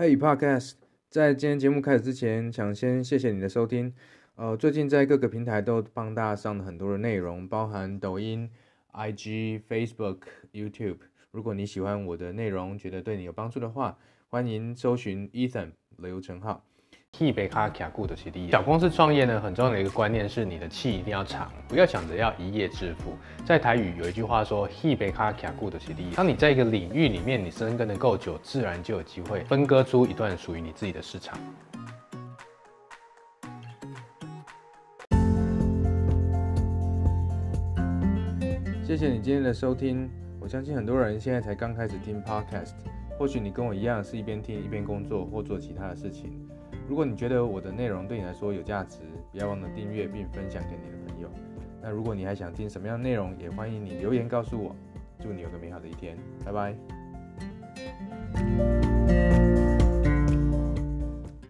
Hey Podcast，在今天节目开始之前，想先谢谢你的收听。呃，最近在各个平台都帮大家上了很多的内容，包含抖音、IG、Facebook、YouTube。如果你喜欢我的内容，觉得对你有帮助的话，欢迎搜寻 Ethan 刘成浩。气别卡卡固的是第一。小公司创业呢，很重要的一个观念是，你的气一定要长，不要想着要一夜致富。在台语有一句话说，气别卡卡固的是第一。当你在一个领域里面，你深耕的够久，自然就有机会分割出一段属于你自己的市场。谢谢你今天的收听。我相信很多人现在才刚开始听 Podcast，或许你跟我一样是一边听一边工作或做其他的事情。如果你觉得我的内容对你来说有价值，不要忘了订阅并分享给你的朋友。那如果你还想听什么样的内容，也欢迎你留言告诉我。祝你有个美好的一天，拜拜。